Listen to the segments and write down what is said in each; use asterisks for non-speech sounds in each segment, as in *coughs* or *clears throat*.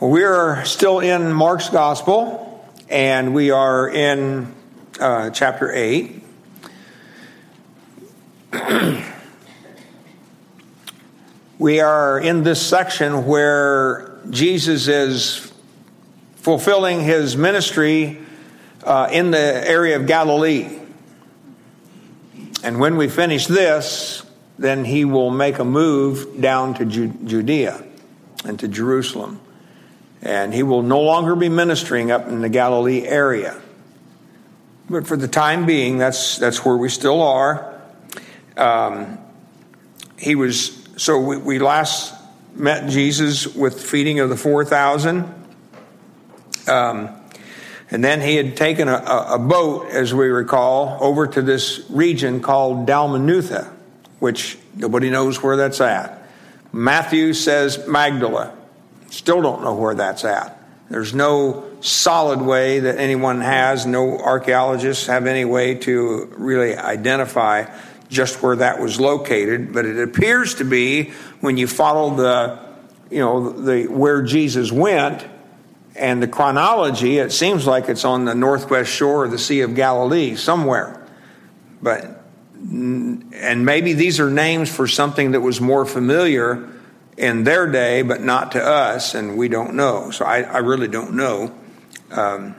We are still in Mark's Gospel, and we are in uh, chapter 8. *clears throat* we are in this section where Jesus is fulfilling his ministry uh, in the area of Galilee. And when we finish this, then he will make a move down to Judea and to Jerusalem and he will no longer be ministering up in the Galilee area. But for the time being, that's that's where we still are. Um, he was so we, we, last met Jesus with feeding of the four thousand, um, and then he had taken a, a, boat, as we recall, over to this region called Dalmanutha, which nobody knows where that's at. Matthew says Magdala. Still don't know where that's at. There's no solid way that anyone has, no archaeologists have any way to really identify just where that was located, but it appears to be when you follow the, you know, the where Jesus went and the chronology, it seems like it's on the northwest shore of the Sea of Galilee somewhere. But and maybe these are names for something that was more familiar in their day, but not to us, and we don't know. So I, I really don't know. Um,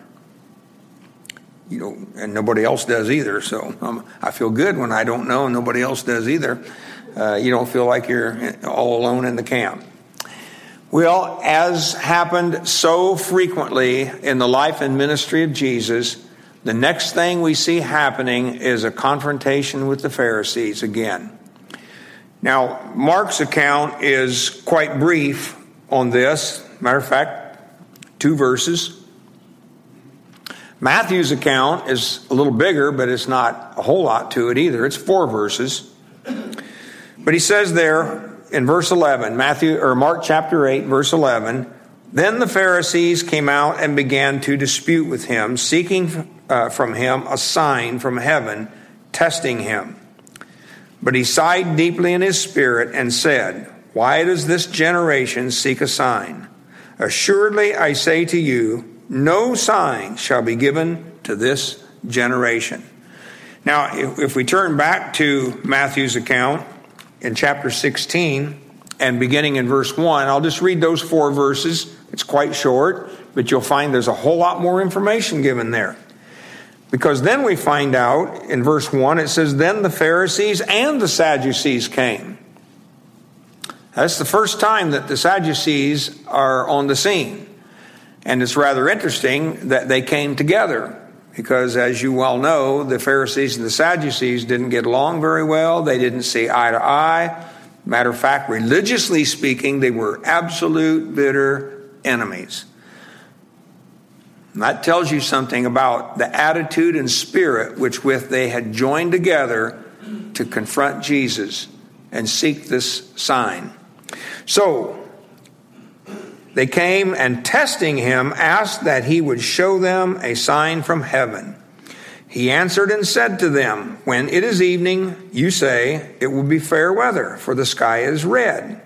you know, and nobody else does either. So um, I feel good when I don't know and nobody else does either. Uh, you don't feel like you're all alone in the camp. Well, as happened so frequently in the life and ministry of Jesus, the next thing we see happening is a confrontation with the Pharisees again. Now, Mark's account is quite brief on this. Matter of fact, two verses. Matthew's account is a little bigger, but it's not a whole lot to it either. It's four verses. But he says there in verse 11, Matthew or Mark chapter 8, verse 11, then the Pharisees came out and began to dispute with him, seeking uh, from him a sign from heaven, testing him. But he sighed deeply in his spirit and said, Why does this generation seek a sign? Assuredly, I say to you, no sign shall be given to this generation. Now, if, we turn back to Matthew's account in chapter 16 and beginning in verse 1, I'll just read those four verses. It's quite short, but you'll find there's a whole lot more information given there. Because then we find out in verse 1, it says, Then the Pharisees and the Sadducees came. That's the first time that the Sadducees are on the scene. And it's rather interesting that they came together because, as you well know, the Pharisees and the Sadducees didn't get along very well. They didn't see eye to eye. Matter of fact, religiously speaking, they were absolute bitter enemies. And that tells you something about the attitude and spirit which with they had joined together to confront Jesus and seek this sign. So they came and testing him asked that he would show them a sign from heaven. He answered and said to them, When it is evening, you say, It will be fair weather, for the sky is red.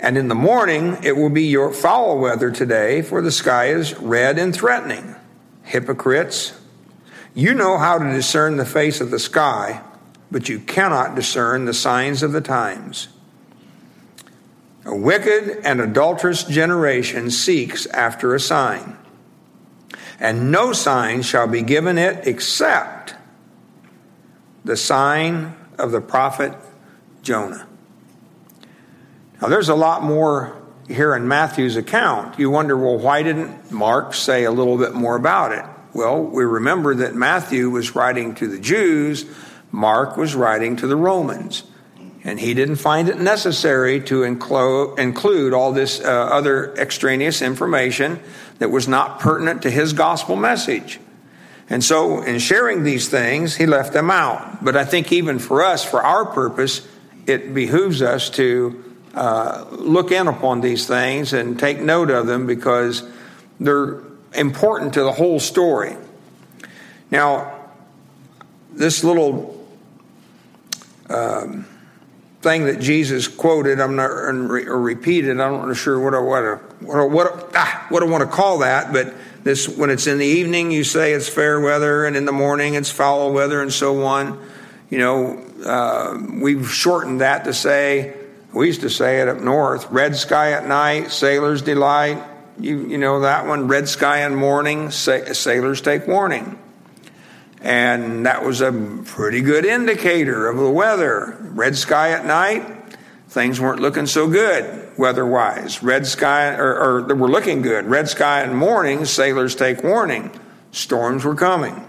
And in the morning it will be your foul weather today, for the sky is red and threatening. Hypocrites, you know how to discern the face of the sky, but you cannot discern the signs of the times. A wicked and adulterous generation seeks after a sign, and no sign shall be given it except the sign of the prophet Jonah. Now, there's a lot more here in Matthew's account. You wonder, well, why didn't Mark say a little bit more about it? Well, we remember that Matthew was writing to the Jews, Mark was writing to the Romans. And he didn't find it necessary to include, all this uh, other extraneous information that was not pertinent to his gospel message. And so, in sharing these things, he left them out. But I think even for us, for our purpose, it behooves us to uh, look in upon these things and take note of them because they're important to the whole story. Now, this little um, thing that Jesus quoted, I'm not or repeated. I'm not sure what I what what what, ah, what I want to call that, but this when it's in the evening, you say it's fair weather, and in the morning it's foul weather, and so on. You know, uh, we've shortened that to say we used to say it up north: red sky at night, sailors delight. You you know that one: red sky in morning, sa- sailors take warning. And that was a pretty good indicator of the weather. Red sky at night, things weren't looking so good weather wise. Red sky, or, or they were looking good. Red sky in morning, sailors take warning. Storms were coming.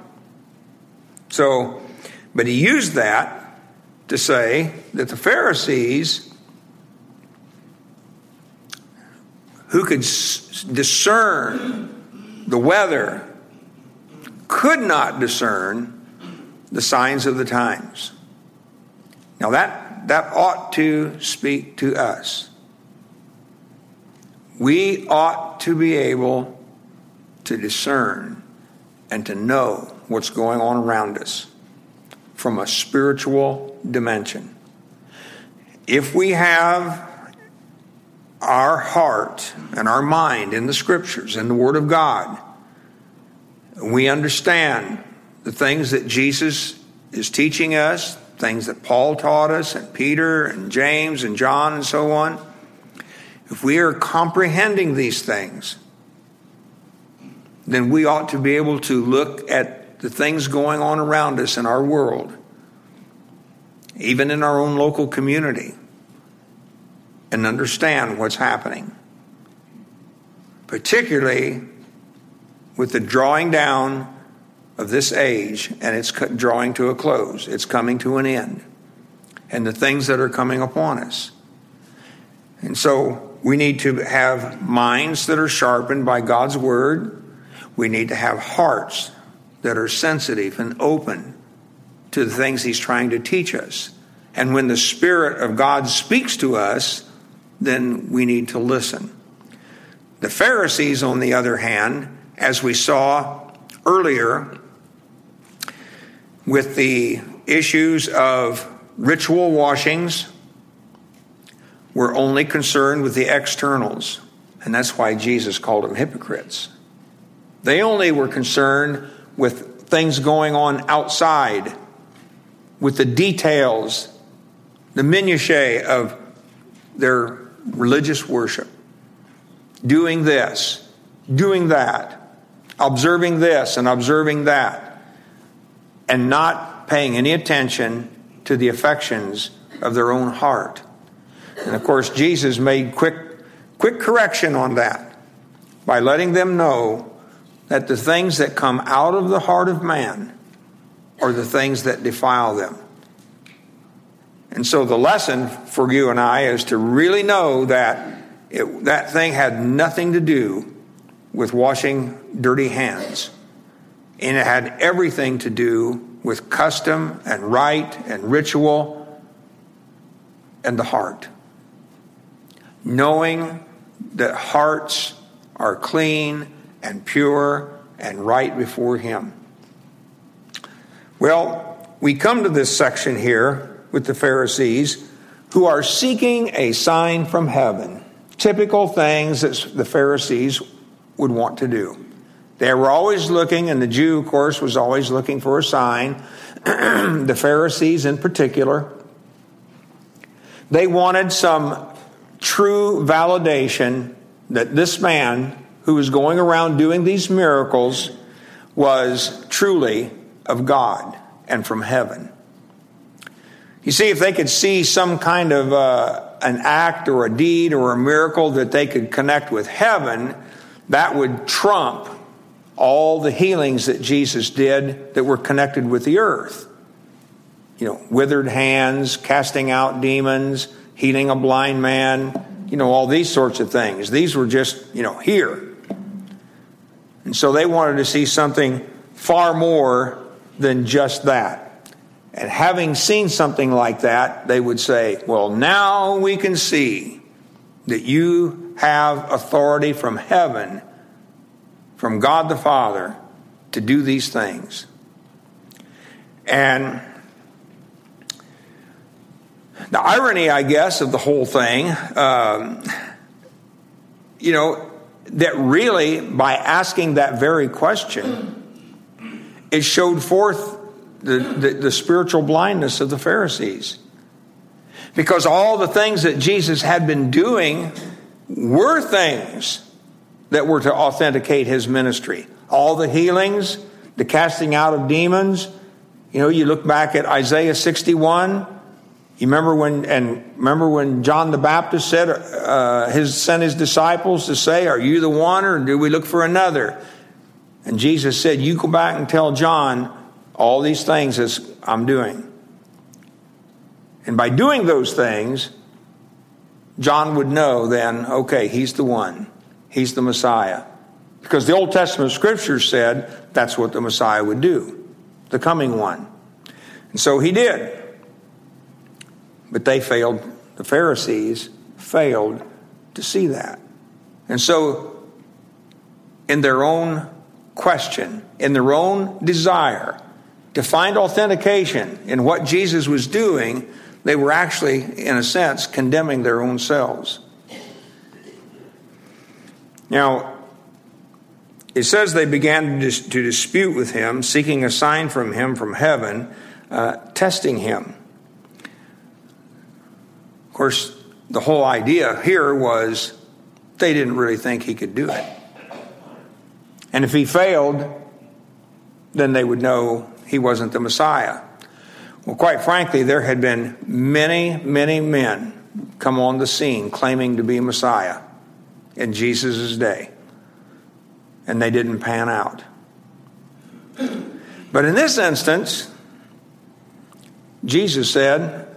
So, but he used that to say that the Pharisees, who could discern the weather could not discern the signs of the times. Now that that ought to speak to us. We ought to be able to discern and to know what's going on around us from a spiritual dimension. If we have our heart and our mind in the scriptures, in the Word of God, we understand the things that Jesus is teaching us, things that Paul taught us, and Peter and James and John and so on. If we are comprehending these things, then we ought to be able to look at the things going on around us in our world, even in our own local community, and understand what's happening. Particularly with the drawing down of this age, and it's drawing to a close. It's coming to an end. And the things that are coming upon us. And so we need to have minds that are sharpened by God's word. We need to have hearts that are sensitive and open to the things He's trying to teach us. And when the Spirit of God speaks to us, then we need to listen. The Pharisees, on the other hand, as we saw earlier with the issues of ritual washings, we're only concerned with the externals. And that's why Jesus called them hypocrites. They only were concerned with things going on outside, with the details, the minutiae of their religious worship. Doing this, doing that observing this and observing that, and not paying any attention to the affections of their own heart. And of course, Jesus made quick, quick correction on that by letting them know that the things that come out of the heart of man are the things that defile them. And so the lesson for you and I is to really know that it, that thing had nothing to do with washing dirty hands. And it had everything to do with custom and rite and ritual and the heart. Knowing that hearts are clean and pure and right before Him. Well, we come to this section here with the Pharisees who are seeking a sign from heaven. Typical things that the Pharisees would want to do. They were always looking, and the Jew, of course, was always looking for a sign. *clears throat* the Pharisees, in particular, they wanted some true validation that this man who was going around doing these miracles was truly of God and from heaven. You see, if they could see some kind of uh, an act or a deed or a miracle that they could connect with heaven, that would trump all the healings that Jesus did that were connected with the earth. You know, withered hands, casting out demons, healing a blind man, you know, all these sorts of things. These were just, you know, here. And so they wanted to see something far more than just that. And having seen something like that, they would say, well, now we can see that you have authority from heaven, from God the Father, to do these things. And The irony, I guess, of the whole thing, um, you know, that really, by asking that very question, it showed forth the, the, the, spiritual blindness of the Pharisees. Because all the things that Jesus had been doing were things that were to authenticate his ministry. All the healings, the casting out of demons. You know, you look back at Isaiah 61. You remember when, and remember when John the Baptist said, uh, his sent his disciples to say, "Are you the one, or do we look for another?" And Jesus said, "You go back and tell John all these things as I'm doing." And by doing those things, John would know then, okay, he's the one. He's the Messiah. Because the Old Testament scriptures said that's what the Messiah would do, the coming one. And so he did. But they failed, the Pharisees failed to see that. And so, in their own question, in their own desire to find authentication in what Jesus was doing, they were actually, in a sense, condemning their own selves. Now, it says they began to, dis- to dispute with him, seeking a sign from him from heaven, uh, testing him. Of course, the whole idea here was they didn't really think he could do it. And if he failed, then they would know he wasn't the Messiah. Well, quite frankly, there had been many, many men come on the scene claiming to be Messiah in Jesus' day, and they didn't pan out. But in this instance, Jesus said,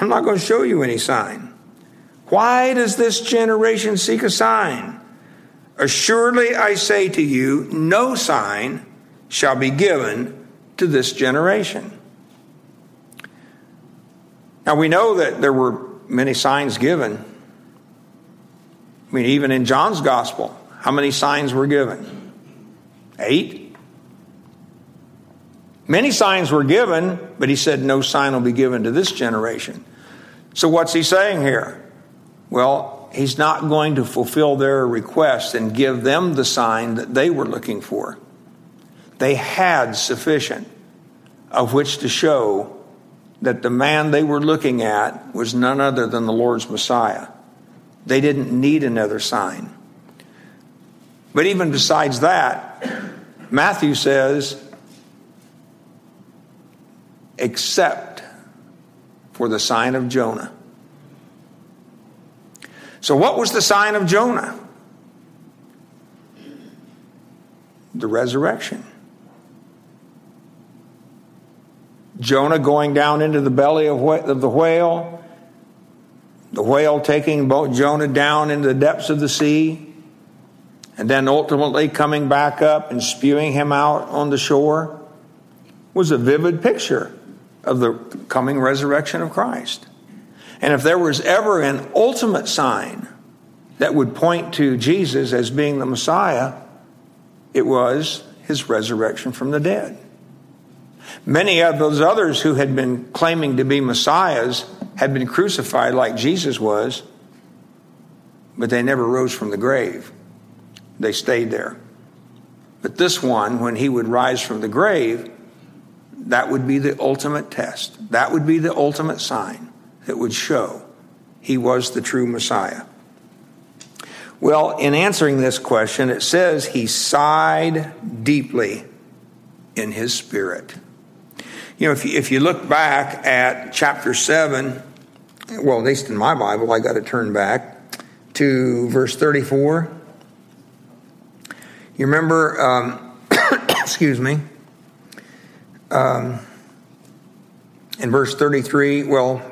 I'm not going to show you any sign. Why does this generation seek a sign? Assuredly, I say to you, no sign shall be given to this generation. Now we know that there were many signs given. I mean, even in John's gospel, how many signs were given? Eight? Many signs were given, but he said no sign will be given to this generation. So what's he saying here? Well, he's not going to fulfill their request and give them the sign that they were looking for. They had sufficient of which to show that the man they were looking at was none other than the Lord's Messiah. They didn't need another sign. But even besides that, Matthew says, except for the sign of Jonah. So, what was the sign of Jonah? The resurrection. Jonah going down into the belly of the whale, the whale taking Jonah down into the depths of the sea, and then ultimately coming back up and spewing him out on the shore was a vivid picture of the coming resurrection of Christ. And if there was ever an ultimate sign that would point to Jesus as being the Messiah, it was his resurrection from the dead. Many of those others who had been claiming to be messiahs had been crucified like Jesus was, but they never rose from the grave. They stayed there. But this one, when he would rise from the grave, that would be the ultimate test. That would be the ultimate sign that would show he was the true Messiah. Well, in answering this question, it says he sighed deeply in his spirit. You know, if you, if you look back at chapter 7, well, at least in my Bible, I got to turn back to verse 34. You remember, um, *coughs* excuse me, um, in verse 33, well,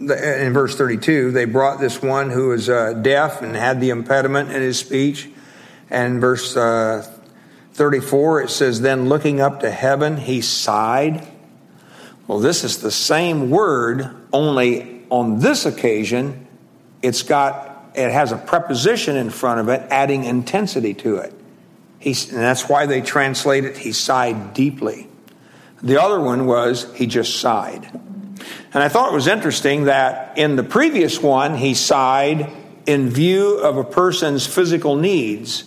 in verse 32, they brought this one who was uh, deaf and had the impediment in his speech. And verse uh, 34, it says, Then looking up to heaven, he sighed. Well, this is the same word, only on this occasion, it's got, it has a preposition in front of it, adding intensity to it. He, and that's why they translate it, he sighed deeply. The other one was, he just sighed. And I thought it was interesting that in the previous one, he sighed in view of a person's physical needs,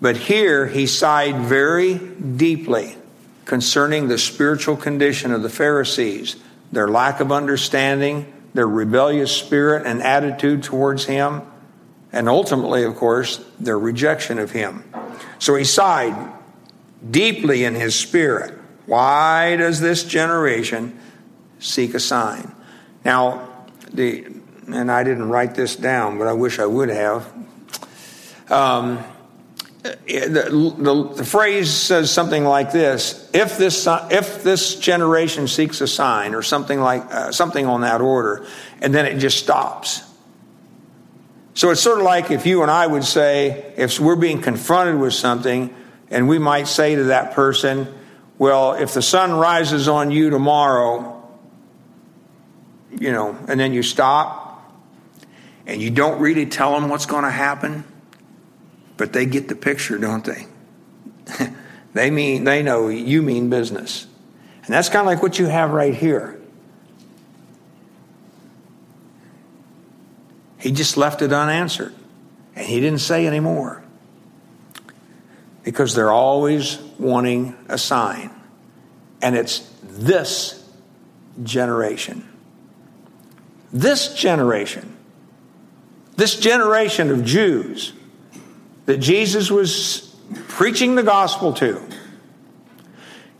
but here he sighed very deeply concerning the spiritual condition of the Pharisees, their lack of understanding, their rebellious spirit and attitude towards him, and ultimately, of course, their rejection of him. So he sighed deeply in his spirit. Why does this generation seek a sign? Now, the and I didn't write this down, but I wish I would have. Um, the, the, the, phrase says something like this: "If this if this generation seeks a sign," or something like uh, something on that order, and then it just stops. So it's sort of like if you and I would say, if we're being confronted with something, and we might say to that person, "Well, if the sun rises on you tomorrow." You know, and then you stop and you don't really tell them what's going to happen but they get the picture, don't they? *laughs* they mean they know you mean business. And that's kind of like what you have right here. He just left it unanswered. And he didn't say any more. Because they're always wanting a sign. And it's this generation. This generation. This generation of Jews that Jesus was preaching the gospel to.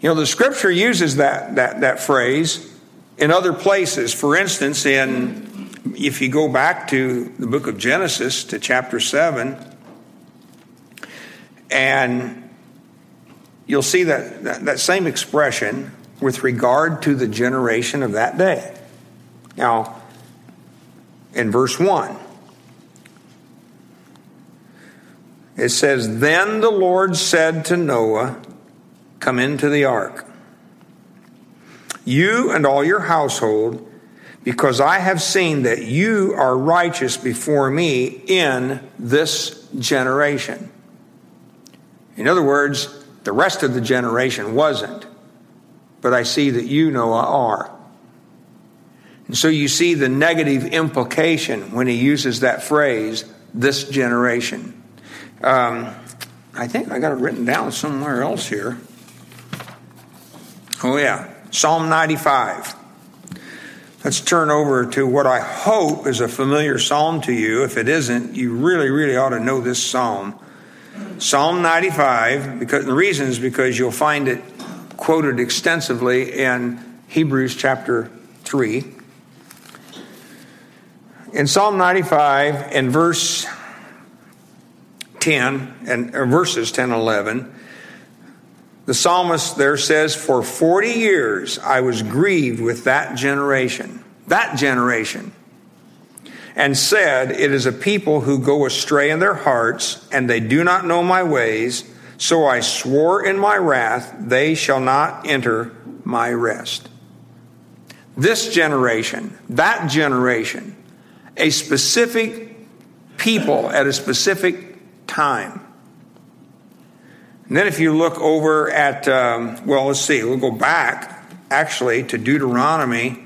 You know, the scripture uses that, that, that phrase in other places. For instance, in if you go back to the book of Genesis to chapter 7, and you'll see that, that, that same expression with regard to the generation of that day. Now, in verse 1, It says, Then the Lord said to Noah, Come into the ark, you and all your household, because I have seen that you are righteous before me in this generation. In other words, the rest of the generation wasn't, but I see that you, Noah, are. And so you see the negative implication when he uses that phrase, this generation. Um, I think I got it written down somewhere else here. Oh, yeah. Psalm 95. Let's turn over to what I hope is a familiar psalm to you. If it isn't, you really, really ought to know this psalm. Psalm 95, because the reason is because you'll find it quoted extensively in Hebrews chapter 3. In Psalm 95, in verse 10 and verses 10 and 11, the psalmist there says, For 40 years I was grieved with that generation, that generation, and said, It is a people who go astray in their hearts, and they do not know my ways. So I swore in my wrath, they shall not enter my rest. This generation, that generation, a specific people at a specific time. And then if you look over at, um, well, let's see, we'll go back actually to Deuteronomy,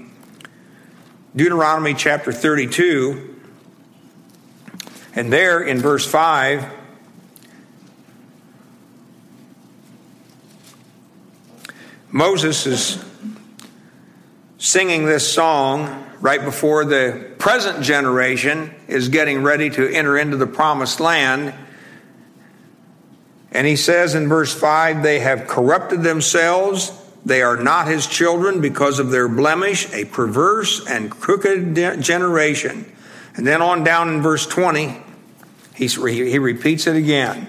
Deuteronomy chapter 32. And there in verse 5, Moses is singing this song right before the present generation is getting ready to enter into the promised land. And he says in verse 5 they have corrupted themselves. They are not his children because of their blemish, a perverse and crooked generation. And then on down in verse 20, he he repeats it again.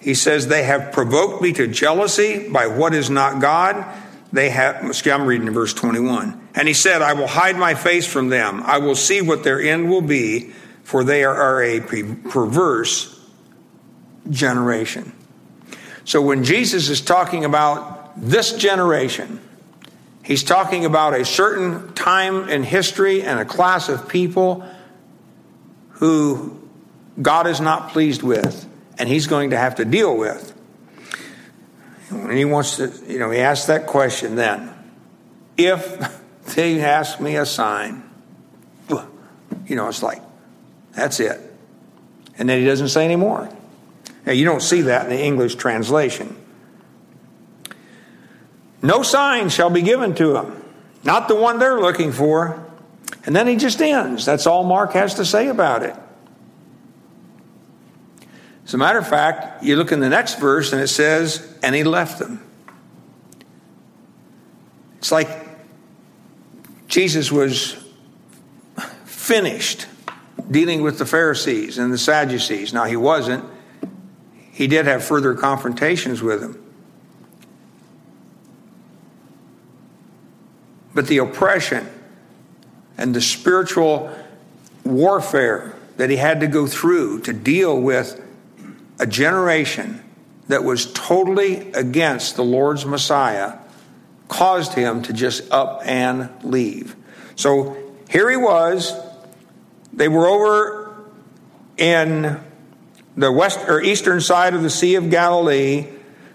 He says, They have provoked me to jealousy by what is not God. They have, excuse, I'm reading in verse 21. And he said, I will hide my face from them. I will see what their end will be, for they are a perverse generation. So when Jesus is talking about this generation, he's talking about a certain time in history and a class of people who God is not pleased with and he's going to have to deal with. And he wants to, you know, he asks that question then. If *laughs* they ask me a sign. You know, it's like, that's it. And then he doesn't say any more. Now, you don't see that in the English translation. No sign shall be given to them, not the one they're looking for. And then he just ends. That's all Mark has to say about it. As a matter of fact, you look in the next verse and it says, and he left them. It's like Jesus was finished dealing with the Pharisees and the Sadducees. Now, he wasn't. He did have further confrontations with him. But the oppression and the spiritual warfare that he had to go through to deal with a generation that was totally against the Lord's Messiah caused him to just up and leave. So here he was. They were over in the west or eastern side of the Sea of Galilee.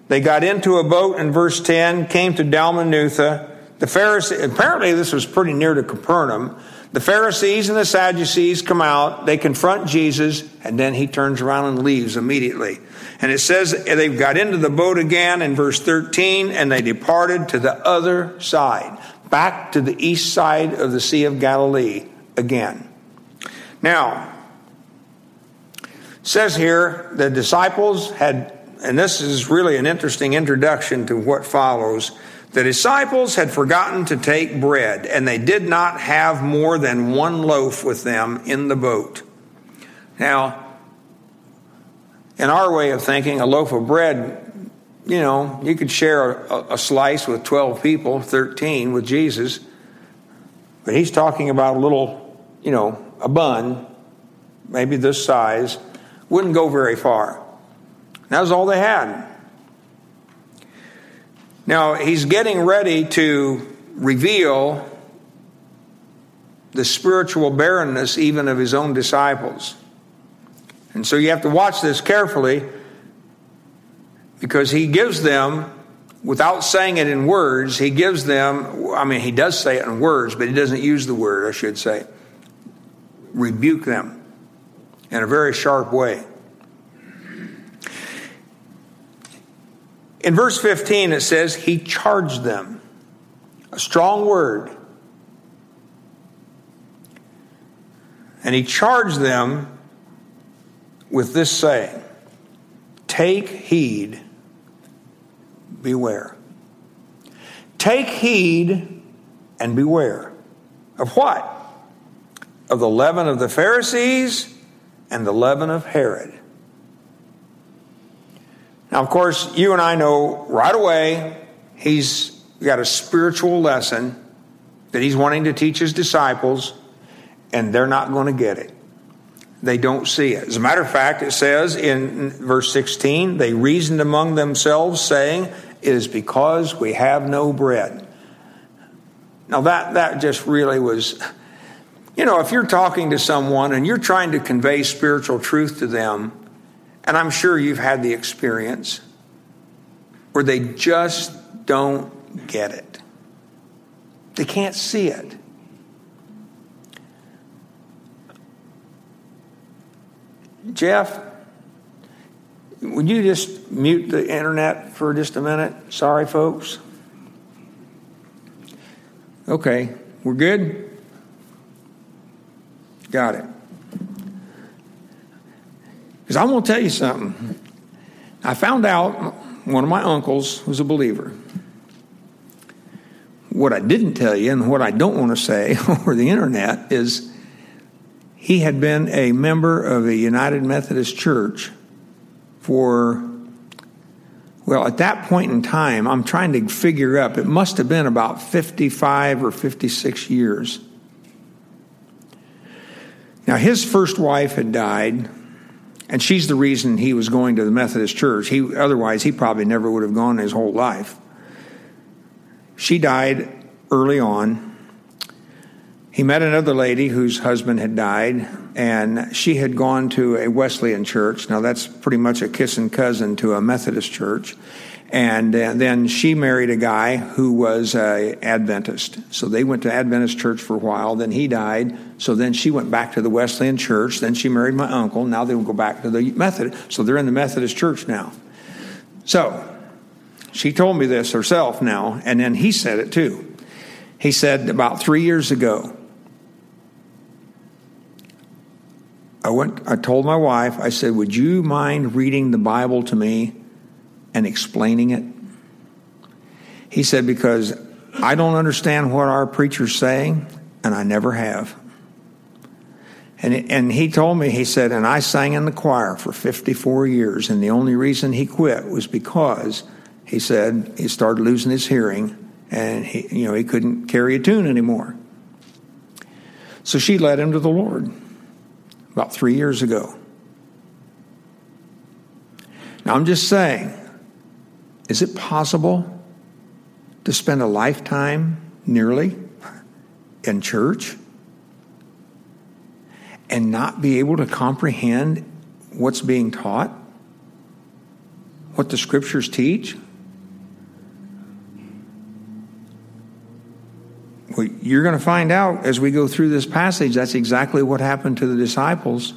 They got into a boat in verse 10, came to Dalmanutha. The Pharisees, apparently this was pretty near to Capernaum. The Pharisees and the Sadducees come out, they confront Jesus, and then he turns around and leaves immediately. And it says they've got into the boat again in verse 13, and they departed to the other side, back to the east side of the Sea of Galilee again. Now, says here the disciples had, and this is really an interesting introduction to what follows. The disciples had forgotten to take bread, and they did not have more than one loaf with them in the boat. Now, in our way of thinking, a loaf of bread, you know, you could share a, a slice with 12 people, 13 with Jesus. But he's talking about a little, you know, a bun, maybe this size, wouldn't go very far. That was all they had. Now, he's getting ready to reveal the spiritual barrenness even of his own disciples. And so you have to watch this carefully because he gives them, without saying it in words, he gives them, I mean, he does say it in words, but he doesn't use the word, I should say. Rebuke them in a very sharp way. In verse 15, it says, He charged them. A strong word. And He charged them with this saying Take heed, beware. Take heed and beware. Of what? Of the leaven of the Pharisees and the leaven of Herod. Now, of course, you and I know right away he's got a spiritual lesson that he's wanting to teach his disciples, and they're not going to get it. They don't see it. As a matter of fact, it says in verse 16, they reasoned among themselves, saying, It is because we have no bread. Now, that, that just really was, you know, if you're talking to someone and you're trying to convey spiritual truth to them, and I'm sure you've had the experience where they just don't get it. They can't see it. Jeff, would you just mute the internet for just a minute? Sorry, folks. Okay, we're good? Got it. Because I'm going to tell you something. I found out one of my uncles was a believer. What I didn't tell you and what I don't want to say *laughs* over the internet is he had been a member of the United Methodist Church for, well, at that point in time, I'm trying to figure up, it must have been about 55 or 56 years. Now, his first wife had died and she's the reason he was going to the Methodist church. He, otherwise, he probably never would have gone his whole life. She died early on. he met another lady whose husband had died, and she had gone to a Wesleyan church. Now, that's pretty much a kissing cousin to a Methodist church. And uh, then she married a guy who was a Adventist. So they went to Adventist church for a while. Then he died. So then she went back to the Wesleyan church. Then she married my uncle. Now they will go back to the Methodist. So they're in the Methodist church now. So she told me this herself now, and then he said it too. He said about three years ago, I went I told my wife, I said, Would you mind reading the Bible to me and explaining it? He said, Because I don't understand what our preacher's saying, and I never have. And, and he told me, he said, and I sang in the choir for 54 years, and the only reason he quit was because he said he started losing his hearing and he, you know, he couldn't carry a tune anymore. So she led him to the Lord about three years ago. Now, I'm just saying, is it possible to spend a lifetime nearly in church and not be able to comprehend what's being taught? What the scriptures teach? Well, you're going to find out as we go through this passage that's exactly what happened to the disciples.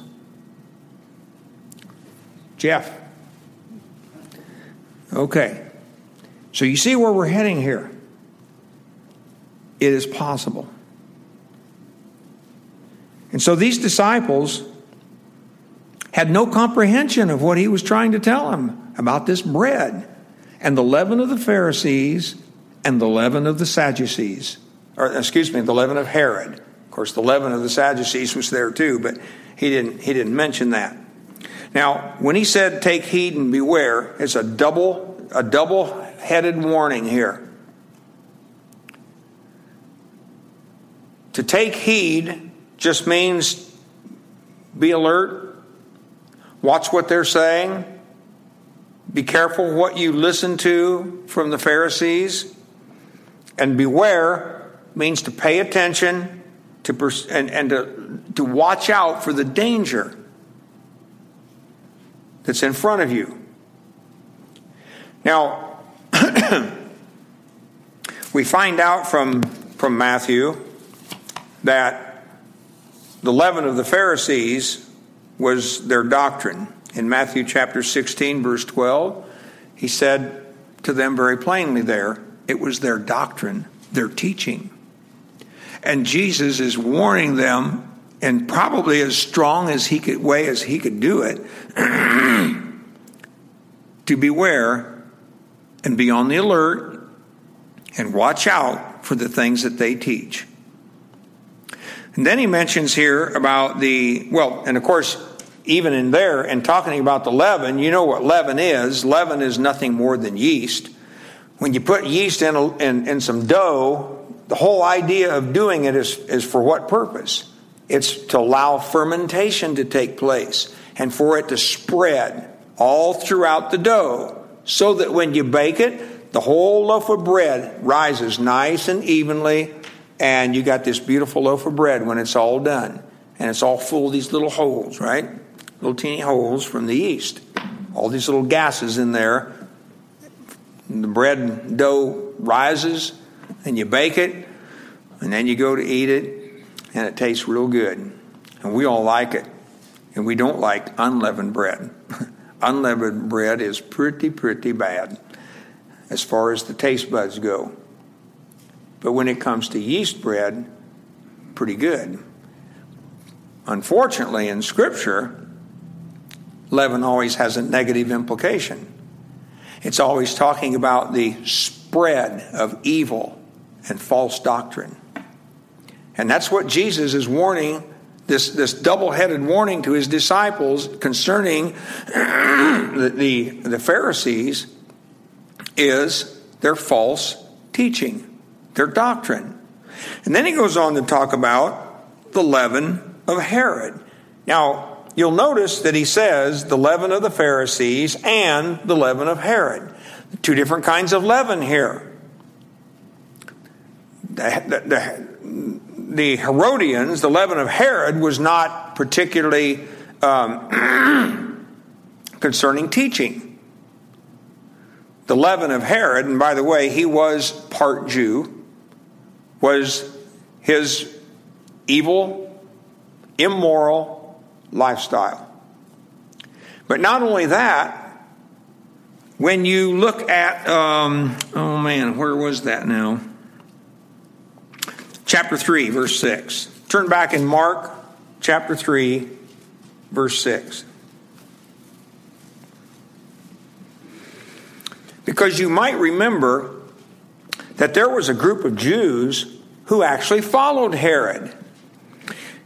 Jeff. Okay. So you see where we're heading here. It is possible. And so these disciples had no comprehension of what he was trying to tell them about this bread and the leaven of the Pharisees and the leaven of the Sadducees or excuse me, the leaven of Herod. Of course, the leaven of the Sadducees was there too, but he didn't he didn't mention that. Now, when he said take heed and beware, it's a double a double-headed warning here. To take heed just means be alert, watch what they're saying, be careful what you listen to from the Pharisees, and beware means to pay attention to pers- and, and to, to watch out for the danger that's in front of you. Now, *clears throat* we find out from, from Matthew that the leaven of the Pharisees was their doctrine. In Matthew chapter 16, verse 12, he said to them very plainly there, it was their doctrine, their teaching. And Jesus is warning them, and probably as strong as he could way as he could do it, *clears throat* to beware and be on the alert and watch out for the things that they teach. And then he mentions here about the, well, and of course, even in there and talking about the leaven, you know what leaven is. Leaven is nothing more than yeast. When you put yeast in, a, in, in some dough, the whole idea of doing it is, is for what purpose? It's to allow fermentation to take place and for it to spread all throughout the dough so that when you bake it, the whole loaf of bread rises nice and evenly, and you got this beautiful loaf of bread when it's all done. And it's all full of these little holes, right? Little teeny holes from the yeast. All these little gases in there. The bread dough rises, and you bake it, and then you go to eat it, and it tastes real good. And we all like it. And we don't like unleavened bread. *laughs* unleavened bread is pretty, pretty bad as far as the taste buds go. But when it comes to yeast bread, pretty good. Unfortunately, in Scripture, leaven always has a negative implication. It's always talking about the spread of evil and false doctrine. And that's what Jesus is warning this, this double headed warning to his disciples concerning *clears throat* the, the, the Pharisees is their false teaching, their doctrine. And then he goes on to talk about the leaven of Herod. Now, you'll notice that he says the leaven of the Pharisees and the leaven of Herod. Two different kinds of leaven here the, the, the Herodians, the leaven of Herod, was not particularly um, *clears throat* concerning teaching. The leaven of Herod, and by the way, he was part Jew, was his evil, immoral lifestyle. But not only that, when you look at, um, oh man, where was that now? Chapter 3, verse 6. Turn back in Mark chapter 3, verse 6. Because you might remember that there was a group of Jews who actually followed Herod.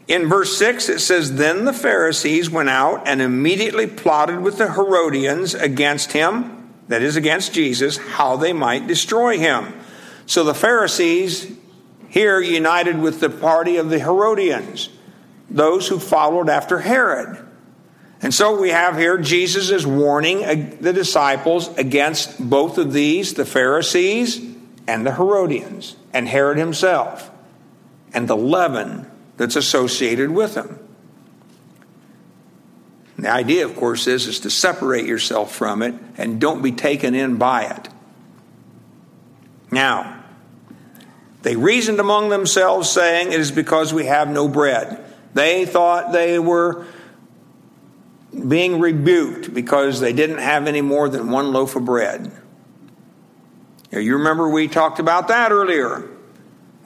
In verse 6, it says, Then the Pharisees went out and immediately plotted with the Herodians against him that is against Jesus, how they might destroy him. So the Pharisees here united with the party of the Herodians, those who followed after Herod. And so we have here Jesus is warning the disciples against both of these, the Pharisees and the Herodians, and Herod himself, and the leaven that's associated with them. The idea, of course, is, is to separate yourself from it and don't be taken in by it. Now, they reasoned among themselves, saying, It is because we have no bread. They thought they were being rebuked because they didn't have any more than one loaf of bread. You remember we talked about that earlier.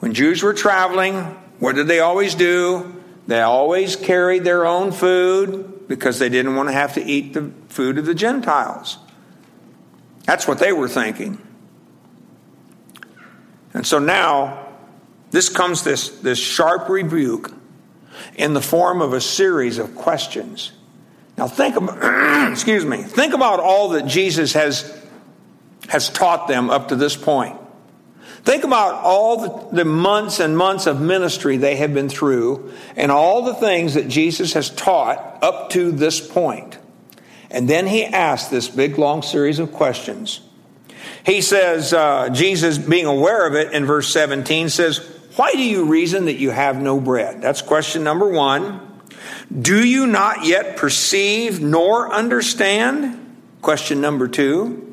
When Jews were traveling, what did they always do? They always carried their own food because they didn't want to have to eat the food of the Gentiles. That's what they were thinking. And so now, this comes this, this sharp rebuke in the form of a series of questions. Now think about *clears throat* excuse me, think about all that Jesus has has taught them up to this point. Think about all the, months and months of ministry they have been through and all the things that Jesus has taught up to this point. And then he asks this big, long series of questions. He says, uh, Jesus, being aware of it in verse 17, says, Why do you reason that you have no bread? That's question number one. Do you not yet perceive nor understand? Question number two.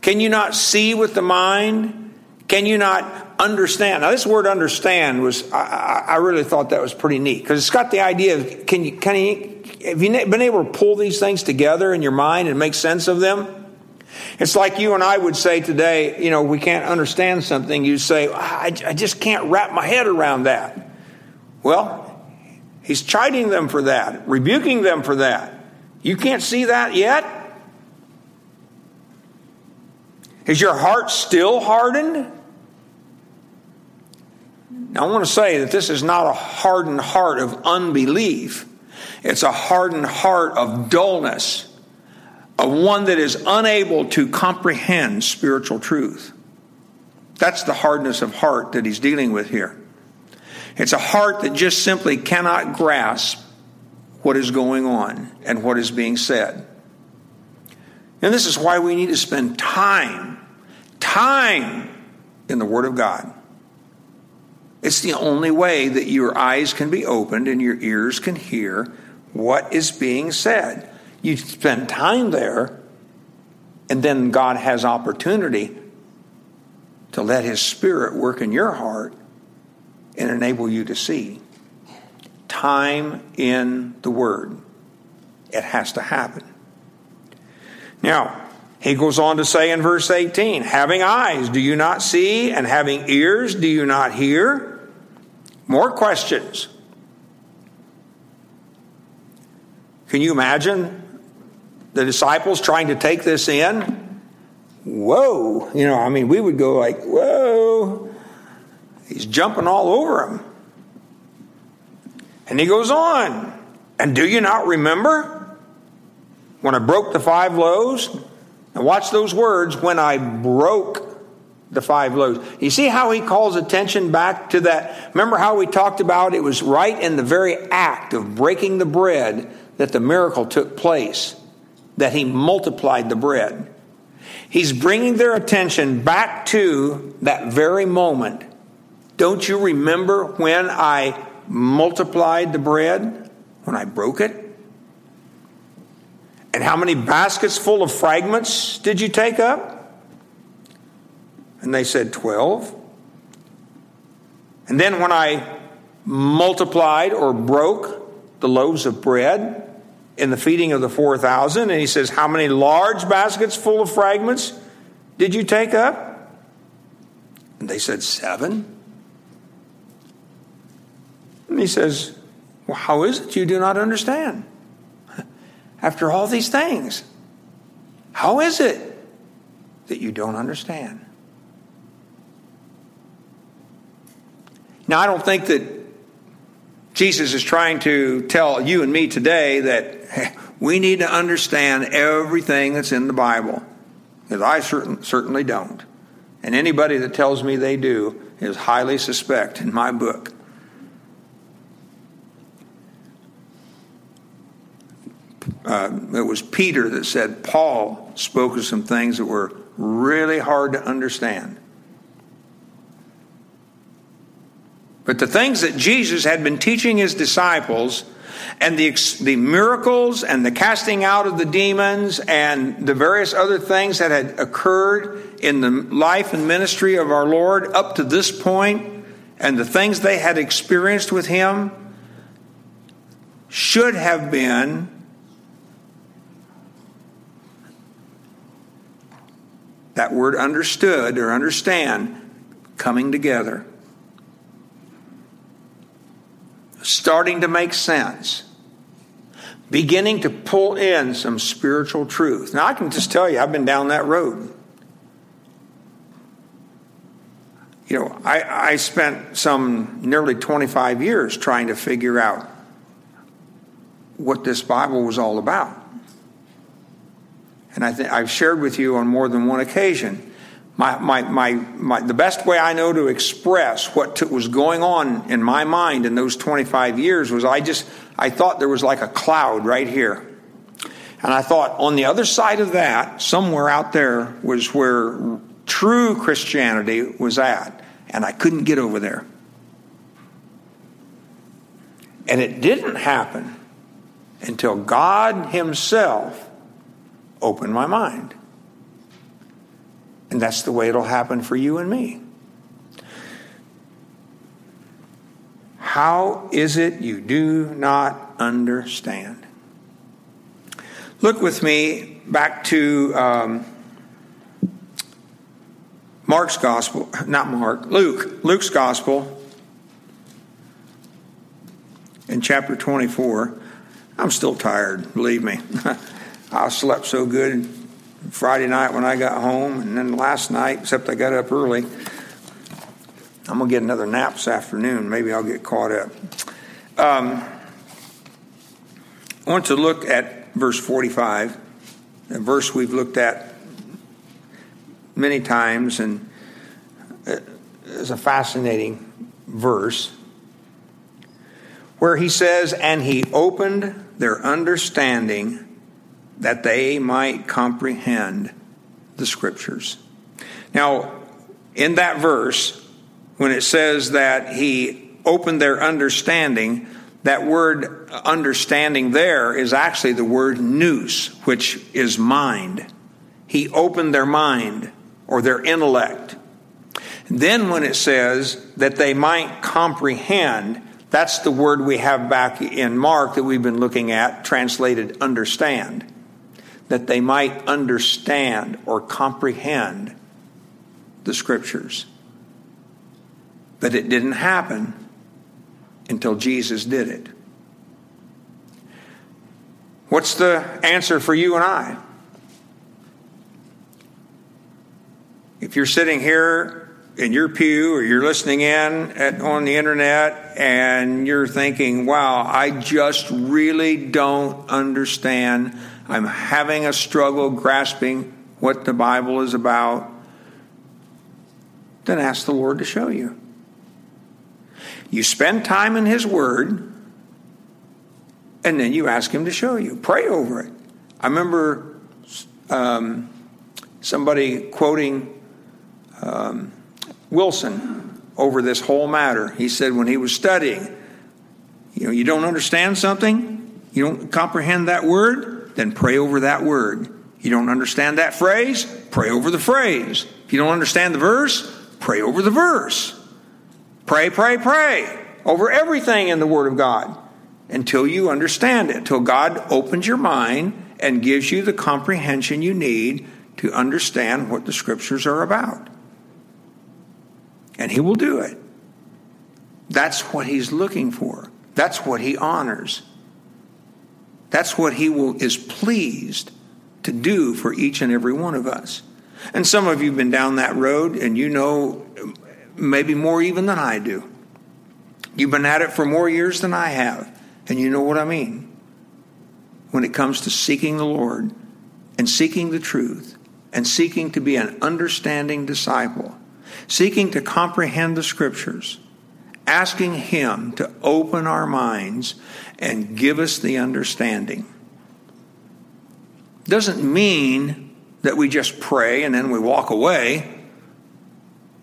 Can you not see with the mind? Can you not understand? Now, this word understand was, I, I really thought that was pretty neat because it's got the idea of can you, can you, have you been able to pull these things together in your mind and make sense of them? It's like you and I would say today, you know, we can't understand something. You say, I, I just can't wrap my head around that. Well, he's chiding them for that, rebuking them for that. You can't see that yet? Is your heart still hardened? Now, I want to say that this is not a hardened heart of unbelief. It's a hardened heart of dullness, of one that is unable to comprehend spiritual truth. That's the hardness of heart that he's dealing with here. It's a heart that just simply cannot grasp what is going on and what is being said. And this is why we need to spend time, time in the Word of God. It's the only way that your eyes can be opened and your ears can hear what is being said. You spend time there, and then God has opportunity to let His Spirit work in your heart and enable you to see. Time in the Word. It has to happen. Now, he goes on to say in verse 18, having eyes, do you not see? And having ears, do you not hear? More questions. Can you imagine the disciples trying to take this in? Whoa. You know, I mean, we would go like, whoa. He's jumping all over him. And he goes on. And do you not remember when I broke the five loaves? And watch those words when I broke the five loaves. You see how he calls attention back to that? Remember how we talked about it was right in the very act of breaking the bread that the miracle took place, that he multiplied the bread. He's bringing their attention back to that very moment. Don't you remember when I multiplied the bread? When I broke it? And how many baskets full of fragments did you take up? And they said, Twelve. And then when I multiplied or broke the loaves of bread in the feeding of the 4,000, and he says, How many large baskets full of fragments did you take up? And they said, Seven. And he says, Well, how is it you do not understand? *laughs* After all these things, how is it that you don't understand? Now, I don't think that Jesus is trying to tell you and me today that we need to understand everything that's in the Bible, because I certain, certainly don't. And anybody that tells me they do is highly suspect in my book. Uh, it was Peter that said Paul spoke of some things that were really hard to understand. But the things that Jesus had been teaching his disciples, and the, the miracles and the casting out of the demons and the various other things that had occurred in the life and ministry of our Lord up to this point, and the things they had experienced with him, should have been that word understood or understand coming together. Starting to make sense, beginning to pull in some spiritual truth. Now, I can just tell you, I've been down that road. You know, I, I spent some nearly 25 years trying to figure out what this Bible was all about. And I think I've shared with you on more than one occasion my, my, my, my, the best way I know to express what t- was going on in my mind in those 25 years was I just, I thought there was like a cloud right here. And I thought on the other side of that, somewhere out there was where true Christianity was at. And I couldn't get over there. And it didn't happen until God Himself opened my mind. And that's the way it'll happen for you and me. How is it you do not understand? Look with me back to um, Mark's gospel, not Mark, Luke, Luke's gospel in chapter 24. I'm still tired, believe me. *laughs* I slept so good Friday night when I got home, and then last night, except I got up early. I'm going to get another nap this afternoon. Maybe I'll get caught up. Um, I want to look at verse 45, a verse we've looked at many times, and it's a fascinating verse where he says, And he opened their understanding that they might comprehend the scriptures. Now, in that verse, when it says that he opened their understanding, that word understanding there is actually the word nous, which is mind. He opened their mind or their intellect. Then, when it says that they might comprehend, that's the word we have back in Mark that we've been looking at, translated understand that they might understand or comprehend the scriptures. But it didn't happen until Jesus did it. What's the answer for you and I? If you're sitting here in your pew or you're listening in at, on the internet and you're thinking, wow, I just really don't understand I'm having a struggle grasping what the Bible is about, then ask the Lord to show you. You spend time in His Word, and then you ask Him to show you. Pray over it. I remember um, somebody quoting um, Wilson over this whole matter. He said when he was studying, you know, you don't understand something, you don't comprehend that word, then pray over that word. You don't understand that phrase, pray over the phrase. If you don't understand the verse, pray over the verse. Pray, pray, pray over everything in the Word of God until you understand it, till God opens your mind and gives you the comprehension you need to understand what the Scriptures are about. And He will do it. That's what He's looking for. That's what He honors. That's what He will, is pleased to do for each and every one of us. And some of you have been down that road and you know maybe more even than I do. You've been at it for more years than I have, and you know what I mean. When it comes to seeking the Lord and seeking the truth and seeking to be an understanding disciple, seeking to comprehend the scriptures, asking Him to open our minds and give us the understanding. Doesn't mean that we just pray and then we walk away.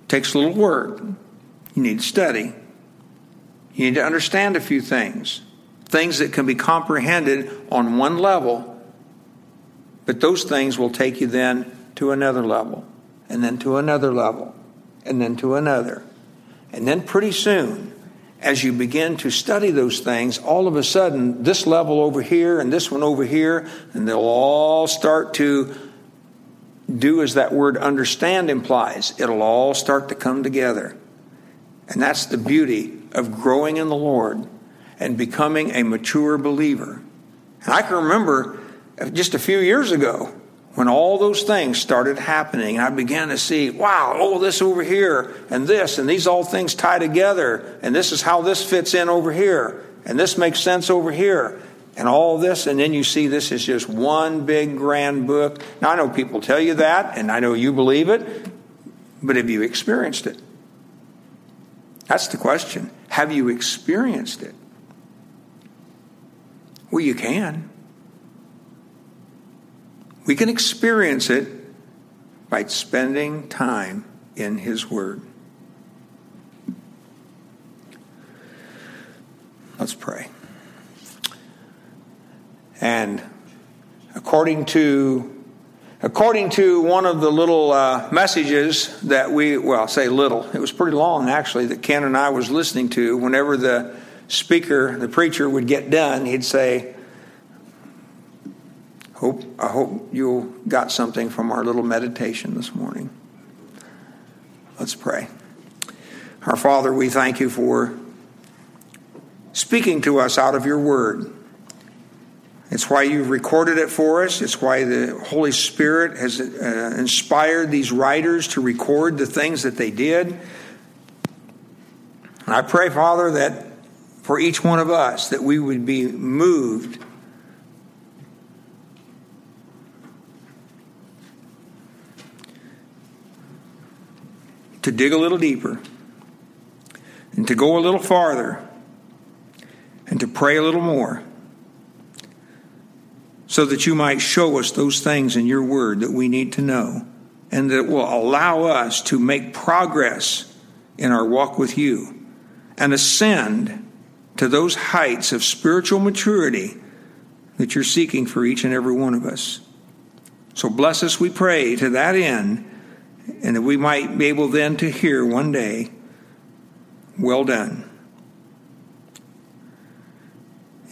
Takes a little work. You need to study. You need to understand a few things, things that can be comprehended on one level, but those things will take you then to another level, and then to another level, and then to another. And then pretty soon, as you begin to study those things, all of a sudden, this level over here and this one over here, and they'll all start to do as that word understand implies. It'll all start to come together. And that's the beauty of growing in the Lord and becoming a mature believer. And I can remember just a few years ago when all those things started happening, I began to see, wow, oh, this over here, and this, and these all things tie together, and this is how this fits in over here, and this makes sense over here, and all this, and then you see this is just one big grand book. Now, I know people tell you that, and I know you believe it, but have you experienced it? That's the question. Have you experienced it? Well, you can. We can experience it by spending time in His Word. Let's pray. And according to According to one of the little uh, messages that we, well, say little, it was pretty long actually, that Ken and I was listening to, whenever the speaker, the preacher would get done, he'd say, hope, I hope you got something from our little meditation this morning. Let's pray. Our Father, we thank you for speaking to us out of your word. It's why you've recorded it for us. It's why the Holy Spirit has uh, inspired these writers to record the things that they did. And I pray, Father, that for each one of us, that we would be moved to dig a little deeper and to go a little farther and to pray a little more so that you might show us those things in your word that we need to know and that will allow us to make progress in our walk with you and ascend to those heights of spiritual maturity that you're seeking for each and every one of us. So bless us, we pray, to that end, and that we might be able then to hear one day, Well done.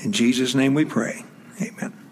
In Jesus' name we pray. Amen.